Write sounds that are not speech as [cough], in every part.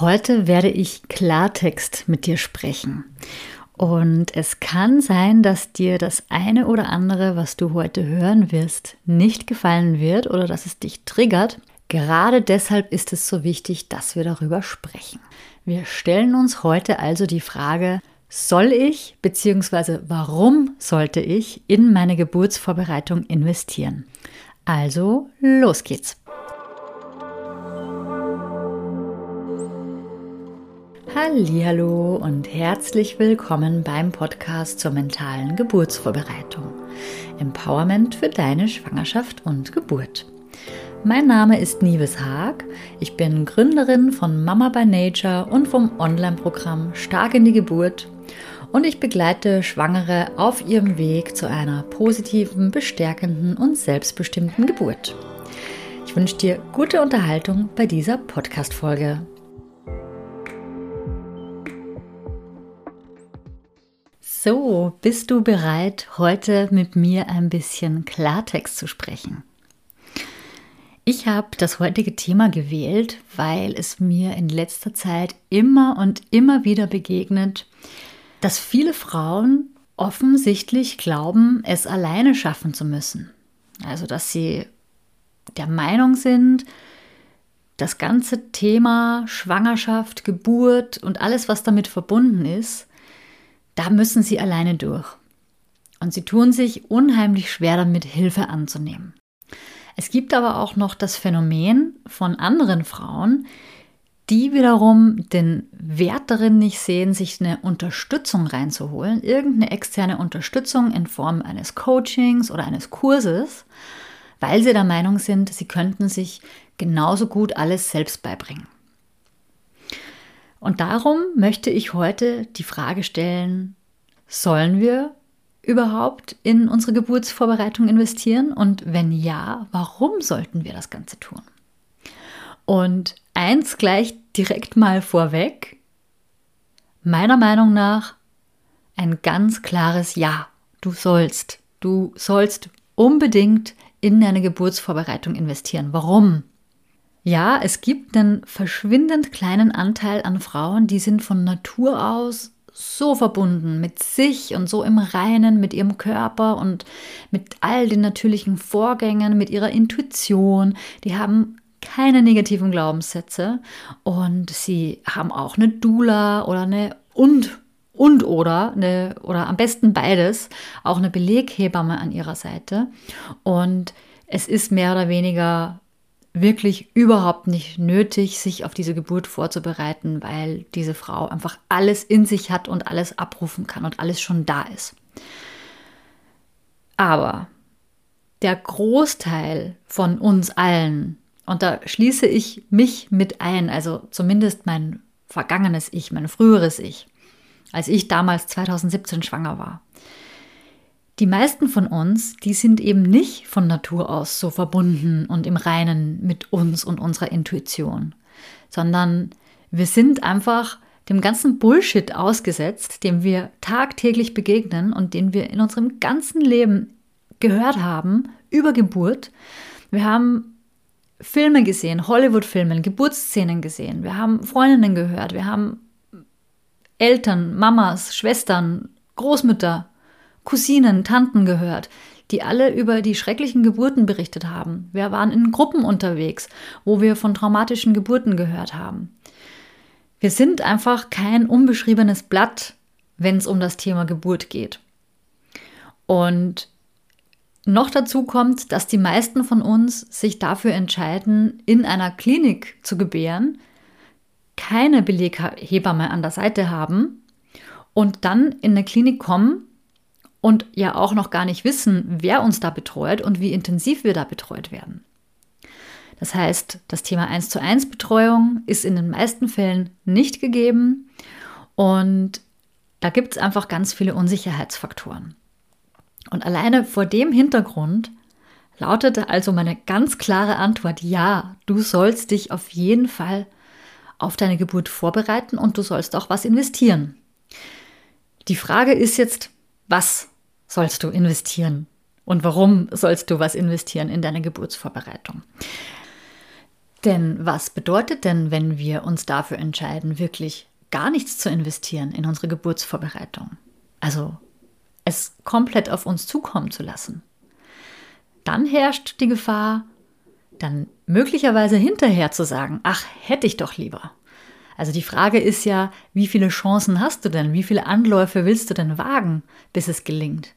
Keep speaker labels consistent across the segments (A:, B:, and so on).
A: Heute werde ich Klartext mit dir sprechen. Und es kann sein, dass dir das eine oder andere, was du heute hören wirst, nicht gefallen wird oder dass es dich triggert. Gerade deshalb ist es so wichtig, dass wir darüber sprechen. Wir stellen uns heute also die Frage, soll ich bzw. warum sollte ich in meine Geburtsvorbereitung investieren? Also, los geht's. Hallo und herzlich willkommen beim Podcast zur mentalen Geburtsvorbereitung. Empowerment für deine Schwangerschaft und Geburt. Mein Name ist Nives Haag. Ich bin Gründerin von Mama by Nature und vom Online-Programm Stark in die Geburt. Und ich begleite Schwangere auf ihrem Weg zu einer positiven, bestärkenden und selbstbestimmten Geburt. Ich wünsche dir gute Unterhaltung bei dieser Podcast-Folge. So, bist du bereit, heute mit mir ein bisschen Klartext zu sprechen? Ich habe das heutige Thema gewählt, weil es mir in letzter Zeit immer und immer wieder begegnet, dass viele Frauen offensichtlich glauben, es alleine schaffen zu müssen. Also, dass sie der Meinung sind, das ganze Thema Schwangerschaft, Geburt und alles, was damit verbunden ist, da müssen sie alleine durch. Und sie tun sich unheimlich schwer damit, Hilfe anzunehmen. Es gibt aber auch noch das Phänomen von anderen Frauen, die wiederum den Wert darin nicht sehen, sich eine Unterstützung reinzuholen, irgendeine externe Unterstützung in Form eines Coachings oder eines Kurses, weil sie der Meinung sind, sie könnten sich genauso gut alles selbst beibringen. Und darum möchte ich heute die Frage stellen, sollen wir überhaupt in unsere Geburtsvorbereitung investieren? Und wenn ja, warum sollten wir das Ganze tun? Und eins gleich direkt mal vorweg. Meiner Meinung nach ein ganz klares Ja. Du sollst. Du sollst unbedingt in deine Geburtsvorbereitung investieren. Warum? Ja, es gibt einen verschwindend kleinen Anteil an Frauen, die sind von Natur aus so verbunden mit sich und so im Reinen mit ihrem Körper und mit all den natürlichen Vorgängen, mit ihrer Intuition. Die haben keine negativen Glaubenssätze und sie haben auch eine Dula oder eine und und oder eine oder am besten beides, auch eine Beleghebamme an ihrer Seite und es ist mehr oder weniger wirklich überhaupt nicht nötig, sich auf diese Geburt vorzubereiten, weil diese Frau einfach alles in sich hat und alles abrufen kann und alles schon da ist. Aber der Großteil von uns allen, und da schließe ich mich mit ein, also zumindest mein vergangenes Ich, mein früheres Ich, als ich damals 2017 schwanger war, die meisten von uns, die sind eben nicht von Natur aus so verbunden und im Reinen mit uns und unserer Intuition, sondern wir sind einfach dem ganzen Bullshit ausgesetzt, dem wir tagtäglich begegnen und den wir in unserem ganzen Leben gehört haben über Geburt. Wir haben Filme gesehen, Hollywood-Filme, Geburtsszenen gesehen, wir haben Freundinnen gehört, wir haben Eltern, Mamas, Schwestern, Großmütter Cousinen, Tanten gehört, die alle über die schrecklichen Geburten berichtet haben. Wir waren in Gruppen unterwegs, wo wir von traumatischen Geburten gehört haben. Wir sind einfach kein unbeschriebenes Blatt, wenn es um das Thema Geburt geht. Und noch dazu kommt, dass die meisten von uns sich dafür entscheiden, in einer Klinik zu gebären, keine Beleghebamme an der Seite haben und dann in eine Klinik kommen, und ja auch noch gar nicht wissen, wer uns da betreut und wie intensiv wir da betreut werden. Das heißt, das Thema 1 zu 1 Betreuung ist in den meisten Fällen nicht gegeben und da gibt es einfach ganz viele Unsicherheitsfaktoren. Und alleine vor dem Hintergrund lautete also meine ganz klare Antwort, ja, du sollst dich auf jeden Fall auf deine Geburt vorbereiten und du sollst auch was investieren. Die Frage ist jetzt, was sollst du investieren? Und warum sollst du was investieren in deine Geburtsvorbereitung? Denn was bedeutet denn, wenn wir uns dafür entscheiden, wirklich gar nichts zu investieren in unsere Geburtsvorbereitung? Also es komplett auf uns zukommen zu lassen. Dann herrscht die Gefahr, dann möglicherweise hinterher zu sagen, ach, hätte ich doch lieber. Also die Frage ist ja, wie viele Chancen hast du denn? Wie viele Anläufe willst du denn wagen, bis es gelingt?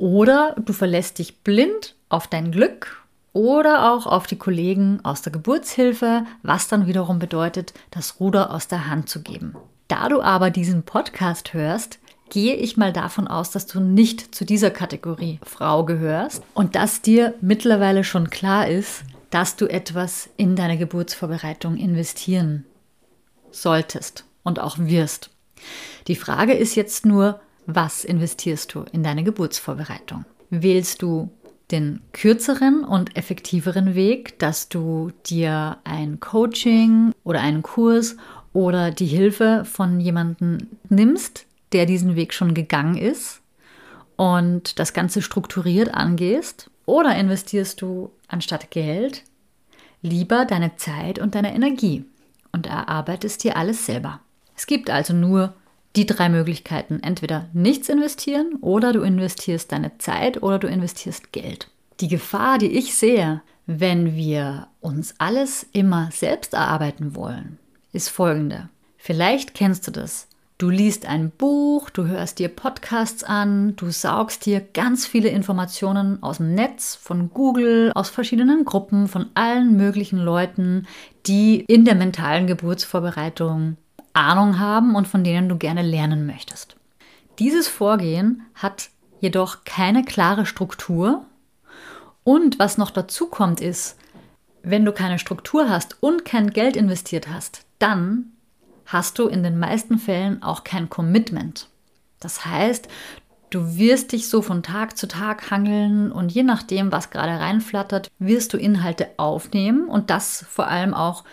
A: Oder du verlässt dich blind auf dein Glück oder auch auf die Kollegen aus der Geburtshilfe, was dann wiederum bedeutet, das Ruder aus der Hand zu geben. Da du aber diesen Podcast hörst, gehe ich mal davon aus, dass du nicht zu dieser Kategorie Frau gehörst und dass dir mittlerweile schon klar ist, dass du etwas in deine Geburtsvorbereitung investieren solltest und auch wirst. Die Frage ist jetzt nur, was investierst du in deine Geburtsvorbereitung? Wählst du den kürzeren und effektiveren Weg, dass du dir ein Coaching oder einen Kurs oder die Hilfe von jemandem nimmst, der diesen Weg schon gegangen ist und das Ganze strukturiert angehst? Oder investierst du anstatt Geld lieber deine Zeit und deine Energie? und erarbeitest dir alles selber. Es gibt also nur die drei Möglichkeiten. Entweder nichts investieren oder du investierst deine Zeit oder du investierst Geld. Die Gefahr, die ich sehe, wenn wir uns alles immer selbst erarbeiten wollen, ist folgende. Vielleicht kennst du das. Du liest ein Buch, du hörst dir Podcasts an, du saugst dir ganz viele Informationen aus dem Netz, von Google, aus verschiedenen Gruppen, von allen möglichen Leuten, die in der mentalen Geburtsvorbereitung Ahnung haben und von denen du gerne lernen möchtest. Dieses Vorgehen hat jedoch keine klare Struktur und was noch dazu kommt ist, wenn du keine Struktur hast und kein Geld investiert hast, dann hast du in den meisten Fällen auch kein Commitment. Das heißt, du wirst dich so von Tag zu Tag hangeln und je nachdem, was gerade reinflattert, wirst du Inhalte aufnehmen und das vor allem auch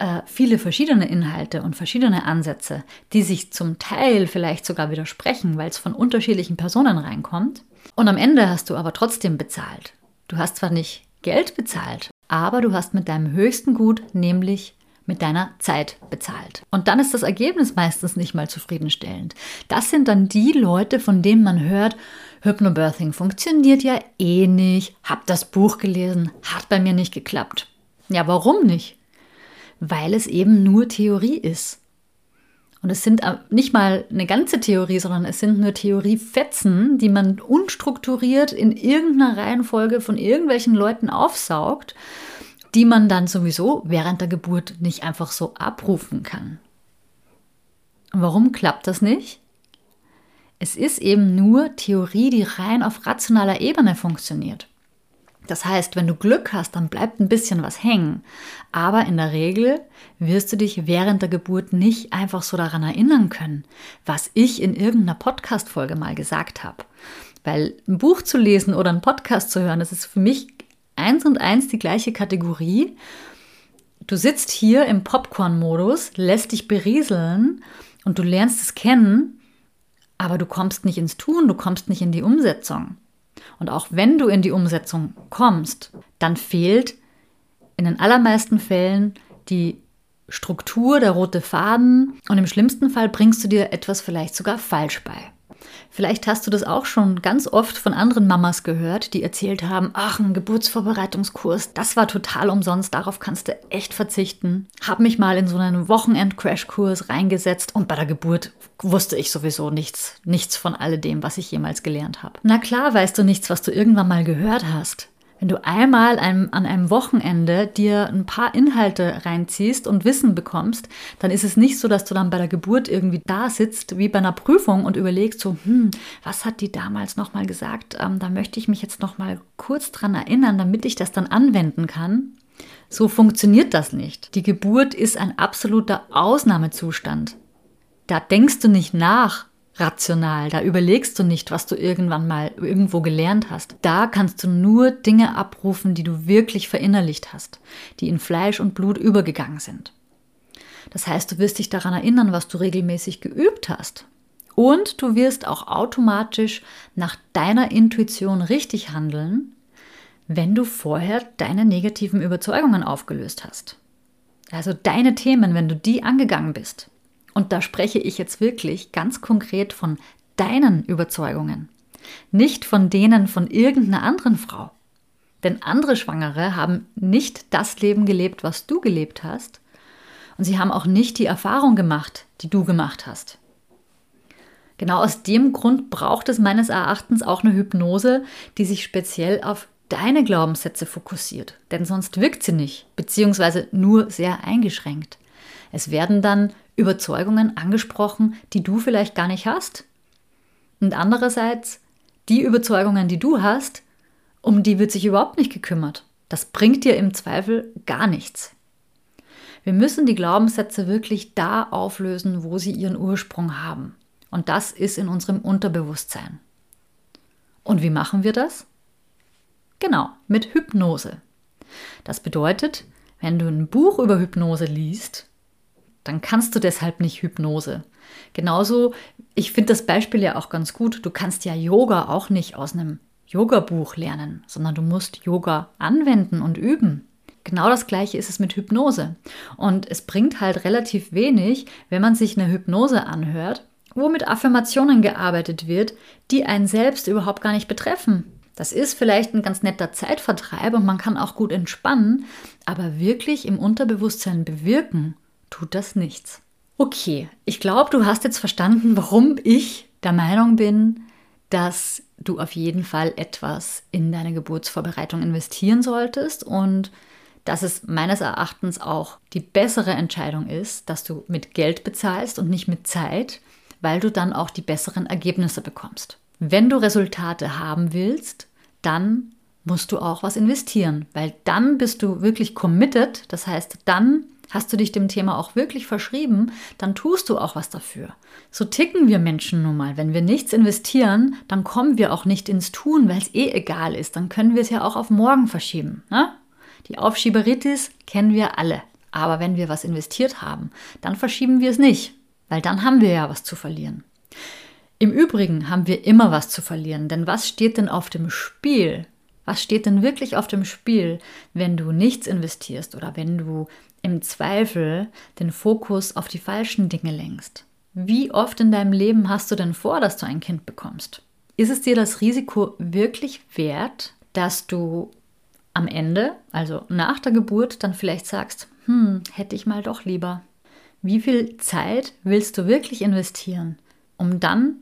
A: äh, viele verschiedene Inhalte und verschiedene Ansätze, die sich zum Teil vielleicht sogar widersprechen, weil es von unterschiedlichen Personen reinkommt. Und am Ende hast du aber trotzdem bezahlt. Du hast zwar nicht Geld bezahlt, aber du hast mit deinem höchsten Gut, nämlich mit deiner Zeit bezahlt. Und dann ist das Ergebnis meistens nicht mal zufriedenstellend. Das sind dann die Leute, von denen man hört, Hypnobirthing funktioniert ja eh nicht, hab das Buch gelesen, hat bei mir nicht geklappt. Ja, warum nicht? Weil es eben nur Theorie ist. Und es sind nicht mal eine ganze Theorie, sondern es sind nur Theoriefetzen, die man unstrukturiert in irgendeiner Reihenfolge von irgendwelchen Leuten aufsaugt die man dann sowieso während der Geburt nicht einfach so abrufen kann. Warum klappt das nicht? Es ist eben nur Theorie, die rein auf rationaler Ebene funktioniert. Das heißt, wenn du Glück hast, dann bleibt ein bisschen was hängen. Aber in der Regel wirst du dich während der Geburt nicht einfach so daran erinnern können, was ich in irgendeiner Podcast-Folge mal gesagt habe. Weil ein Buch zu lesen oder einen Podcast zu hören, das ist für mich eins und eins die gleiche Kategorie. Du sitzt hier im Popcorn-Modus, lässt dich berieseln und du lernst es kennen, aber du kommst nicht ins Tun, du kommst nicht in die Umsetzung. Und auch wenn du in die Umsetzung kommst, dann fehlt in den allermeisten Fällen die Struktur, der rote Faden und im schlimmsten Fall bringst du dir etwas vielleicht sogar falsch bei. Vielleicht hast du das auch schon ganz oft von anderen Mamas gehört, die erzählt haben, ach, ein Geburtsvorbereitungskurs, das war total umsonst, darauf kannst du echt verzichten. Hab mich mal in so einen Wochenend-Crashkurs reingesetzt und bei der Geburt wusste ich sowieso nichts, nichts von alledem, was ich jemals gelernt habe. Na klar weißt du nichts, was du irgendwann mal gehört hast. Wenn du einmal an einem Wochenende dir ein paar Inhalte reinziehst und Wissen bekommst, dann ist es nicht so, dass du dann bei der Geburt irgendwie da sitzt wie bei einer Prüfung und überlegst so, hm, was hat die damals nochmal gesagt? Ähm, da möchte ich mich jetzt nochmal kurz dran erinnern, damit ich das dann anwenden kann. So funktioniert das nicht. Die Geburt ist ein absoluter Ausnahmezustand. Da denkst du nicht nach, rational. Da überlegst du nicht, was du irgendwann mal irgendwo gelernt hast. Da kannst du nur Dinge abrufen, die du wirklich verinnerlicht hast, die in Fleisch und Blut übergegangen sind. Das heißt, du wirst dich daran erinnern, was du regelmäßig geübt hast. Und du wirst auch automatisch nach deiner Intuition richtig handeln, wenn du vorher deine negativen Überzeugungen aufgelöst hast. Also deine Themen, wenn du die angegangen bist. Und da spreche ich jetzt wirklich ganz konkret von deinen Überzeugungen, nicht von denen von irgendeiner anderen Frau. Denn andere Schwangere haben nicht das Leben gelebt, was du gelebt hast, und sie haben auch nicht die Erfahrung gemacht, die du gemacht hast. Genau aus dem Grund braucht es meines Erachtens auch eine Hypnose, die sich speziell auf deine Glaubenssätze fokussiert. Denn sonst wirkt sie nicht, beziehungsweise nur sehr eingeschränkt. Es werden dann Überzeugungen angesprochen, die du vielleicht gar nicht hast. Und andererseits, die Überzeugungen, die du hast, um die wird sich überhaupt nicht gekümmert. Das bringt dir im Zweifel gar nichts. Wir müssen die Glaubenssätze wirklich da auflösen, wo sie ihren Ursprung haben. Und das ist in unserem Unterbewusstsein. Und wie machen wir das? Genau, mit Hypnose. Das bedeutet, wenn du ein Buch über Hypnose liest, dann kannst du deshalb nicht Hypnose. Genauso, ich finde das Beispiel ja auch ganz gut, du kannst ja Yoga auch nicht aus einem Yoga-Buch lernen, sondern du musst Yoga anwenden und üben. Genau das gleiche ist es mit Hypnose. Und es bringt halt relativ wenig, wenn man sich eine Hypnose anhört, wo mit Affirmationen gearbeitet wird, die einen selbst überhaupt gar nicht betreffen. Das ist vielleicht ein ganz netter Zeitvertreib und man kann auch gut entspannen, aber wirklich im Unterbewusstsein bewirken tut das nichts. Okay, ich glaube, du hast jetzt verstanden, warum ich der Meinung bin, dass du auf jeden Fall etwas in deine Geburtsvorbereitung investieren solltest und dass es meines Erachtens auch die bessere Entscheidung ist, dass du mit Geld bezahlst und nicht mit Zeit, weil du dann auch die besseren Ergebnisse bekommst. Wenn du Resultate haben willst, dann musst du auch was investieren, weil dann bist du wirklich committed, das heißt, dann hast du dich dem Thema auch wirklich verschrieben, dann tust du auch was dafür. So ticken wir Menschen nun mal. Wenn wir nichts investieren, dann kommen wir auch nicht ins Tun, weil es eh egal ist. Dann können wir es ja auch auf morgen verschieben. Ne? Die Aufschieberitis kennen wir alle. Aber wenn wir was investiert haben, dann verschieben wir es nicht weil dann haben wir ja was zu verlieren. Im Übrigen haben wir immer was zu verlieren, denn was steht denn auf dem Spiel? Was steht denn wirklich auf dem Spiel, wenn du nichts investierst oder wenn du im Zweifel den Fokus auf die falschen Dinge lenkst? Wie oft in deinem Leben hast du denn vor, dass du ein Kind bekommst? Ist es dir das Risiko wirklich wert, dass du am Ende, also nach der Geburt, dann vielleicht sagst, hm, hätte ich mal doch lieber. Wie viel Zeit willst du wirklich investieren, um dann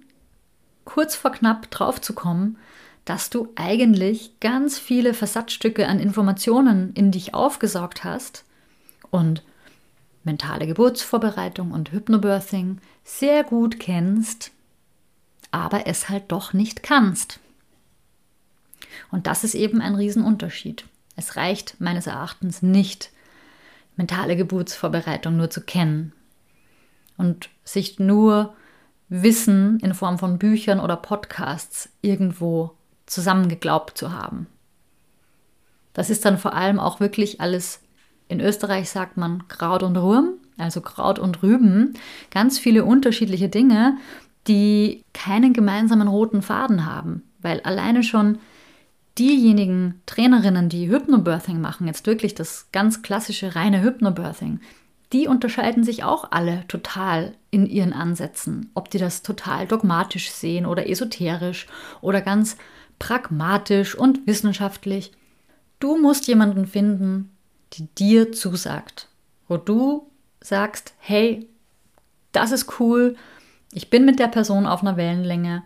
A: kurz vor knapp drauf zu kommen, dass du eigentlich ganz viele Versatzstücke an Informationen in dich aufgesaugt hast und mentale Geburtsvorbereitung und Hypnobirthing sehr gut kennst, aber es halt doch nicht kannst. Und das ist eben ein Riesenunterschied. Es reicht meines Erachtens nicht, mentale Geburtsvorbereitung nur zu kennen und sich nur Wissen in Form von Büchern oder Podcasts irgendwo zusammengeglaubt zu haben. Das ist dann vor allem auch wirklich alles, in Österreich sagt man Kraut und Rurm, also Kraut und Rüben, ganz viele unterschiedliche Dinge, die keinen gemeinsamen roten Faden haben, weil alleine schon diejenigen Trainerinnen, die Hypnobirthing machen, jetzt wirklich das ganz klassische reine Hypnobirthing, die unterscheiden sich auch alle total in ihren Ansätzen. Ob die das total dogmatisch sehen oder esoterisch oder ganz pragmatisch und wissenschaftlich. Du musst jemanden finden, die dir zusagt, wo du sagst, hey, das ist cool, ich bin mit der Person auf einer Wellenlänge,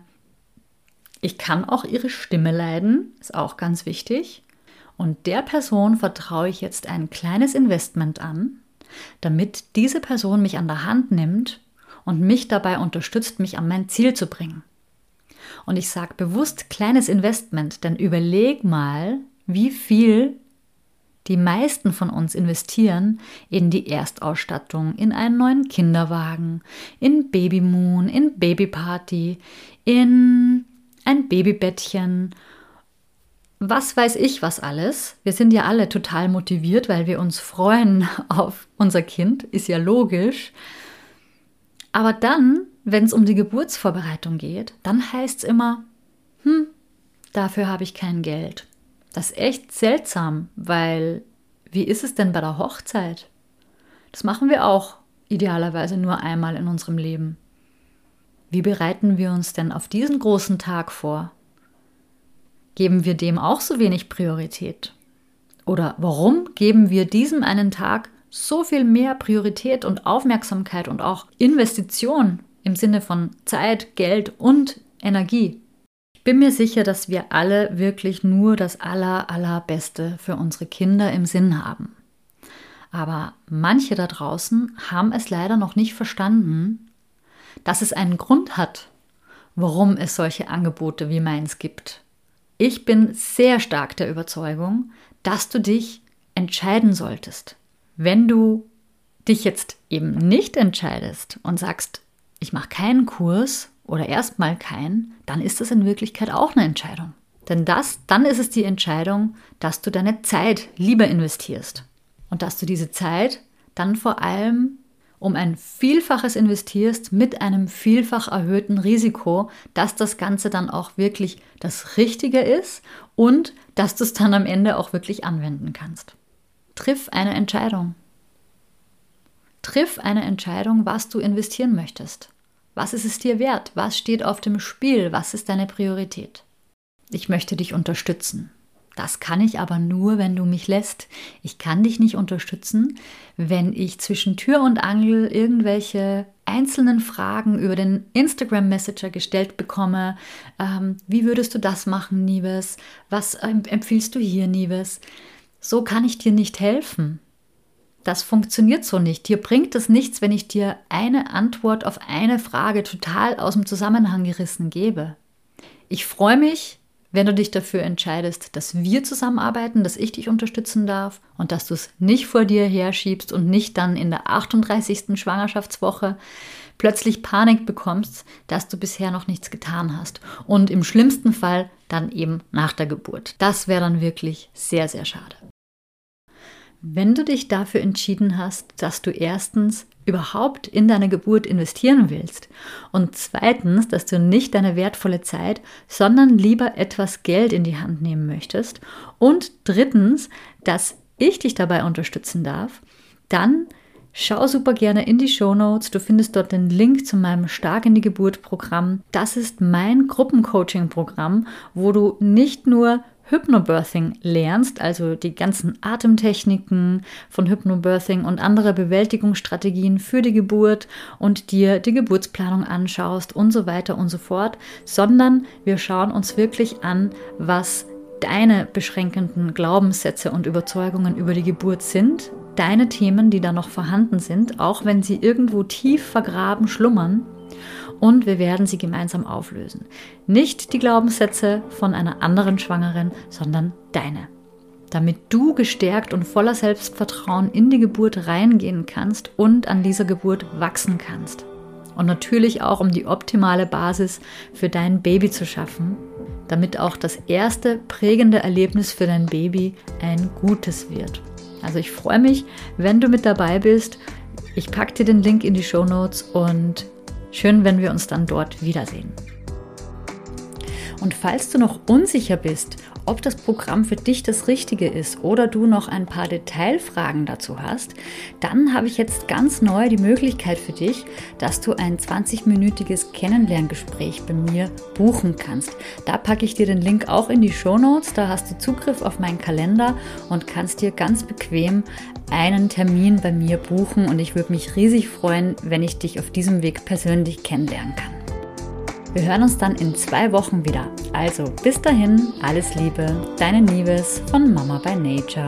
A: ich kann auch ihre Stimme leiden, ist auch ganz wichtig. Und der Person vertraue ich jetzt ein kleines Investment an, damit diese Person mich an der Hand nimmt und mich dabei unterstützt, mich an mein Ziel zu bringen. Und ich sage bewusst kleines Investment, denn überleg mal, wie viel die meisten von uns investieren in die Erstausstattung, in einen neuen Kinderwagen, in Babymoon, in Babyparty, in ein Babybettchen, was weiß ich was alles. Wir sind ja alle total motiviert, weil wir uns freuen [laughs] auf unser Kind, ist ja logisch. Aber dann, wenn es um die Geburtsvorbereitung geht, dann heißt es immer, hm, dafür habe ich kein Geld. Das ist echt seltsam, weil wie ist es denn bei der Hochzeit? Das machen wir auch idealerweise nur einmal in unserem Leben. Wie bereiten wir uns denn auf diesen großen Tag vor? Geben wir dem auch so wenig Priorität? Oder warum geben wir diesem einen Tag so viel mehr Priorität und Aufmerksamkeit und auch Investition im Sinne von Zeit, Geld und Energie? Bin mir sicher, dass wir alle wirklich nur das aller, allerbeste für unsere Kinder im Sinn haben. Aber manche da draußen haben es leider noch nicht verstanden, dass es einen Grund hat, warum es solche Angebote wie meins gibt. Ich bin sehr stark der Überzeugung, dass du dich entscheiden solltest. Wenn du dich jetzt eben nicht entscheidest und sagst, ich mache keinen Kurs oder erstmal keinen, dann ist das in Wirklichkeit auch eine Entscheidung. Denn das, dann ist es die Entscheidung, dass du deine Zeit lieber investierst und dass du diese Zeit dann vor allem um ein Vielfaches investierst mit einem vielfach erhöhten Risiko, dass das Ganze dann auch wirklich das Richtige ist und dass du es dann am Ende auch wirklich anwenden kannst. Triff eine Entscheidung. Triff eine Entscheidung, was du investieren möchtest. Was ist es dir wert? Was steht auf dem Spiel? Was ist deine Priorität? Ich möchte dich unterstützen. Das kann ich aber nur, wenn du mich lässt. Ich kann dich nicht unterstützen, wenn ich zwischen Tür und Angel irgendwelche einzelnen Fragen über den Instagram Messenger gestellt bekomme. Ähm, wie würdest du das machen, Nieves? Was empfiehlst du hier, Nieves? So kann ich dir nicht helfen. Das funktioniert so nicht. Dir bringt es nichts, wenn ich dir eine Antwort auf eine Frage total aus dem Zusammenhang gerissen gebe. Ich freue mich, wenn du dich dafür entscheidest, dass wir zusammenarbeiten, dass ich dich unterstützen darf und dass du es nicht vor dir herschiebst und nicht dann in der 38. Schwangerschaftswoche plötzlich Panik bekommst, dass du bisher noch nichts getan hast. Und im schlimmsten Fall dann eben nach der Geburt. Das wäre dann wirklich sehr, sehr schade. Wenn du dich dafür entschieden hast, dass du erstens überhaupt in deine Geburt investieren willst und zweitens, dass du nicht deine wertvolle Zeit, sondern lieber etwas Geld in die Hand nehmen möchtest und drittens, dass ich dich dabei unterstützen darf, dann Schau super gerne in die Show Notes. Du findest dort den Link zu meinem Stark in die Geburt Programm. Das ist mein Gruppencoaching Programm, wo du nicht nur Hypnobirthing lernst, also die ganzen Atemtechniken von Hypnobirthing und andere Bewältigungsstrategien für die Geburt und dir die Geburtsplanung anschaust und so weiter und so fort, sondern wir schauen uns wirklich an, was deine beschränkenden Glaubenssätze und Überzeugungen über die Geburt sind, deine Themen, die da noch vorhanden sind, auch wenn sie irgendwo tief vergraben schlummern und wir werden sie gemeinsam auflösen. Nicht die Glaubenssätze von einer anderen Schwangeren, sondern deine. Damit du gestärkt und voller Selbstvertrauen in die Geburt reingehen kannst und an dieser Geburt wachsen kannst. Und natürlich auch, um die optimale Basis für dein Baby zu schaffen, damit auch das erste prägende Erlebnis für dein Baby ein gutes wird. Also ich freue mich, wenn du mit dabei bist. Ich packe dir den Link in die Show Notes und Schön, wenn wir uns dann dort wiedersehen. Und falls du noch unsicher bist, ob das Programm für dich das Richtige ist oder du noch ein paar Detailfragen dazu hast, dann habe ich jetzt ganz neu die Möglichkeit für dich, dass du ein 20-minütiges Kennenlerngespräch bei mir buchen kannst. Da packe ich dir den Link auch in die Show Notes. Da hast du Zugriff auf meinen Kalender und kannst dir ganz bequem einen Termin bei mir buchen. Und ich würde mich riesig freuen, wenn ich dich auf diesem Weg persönlich kennenlernen kann. Wir hören uns dann in zwei Wochen wieder. Also bis dahin, alles Liebe, deine Nieves von Mama by Nature.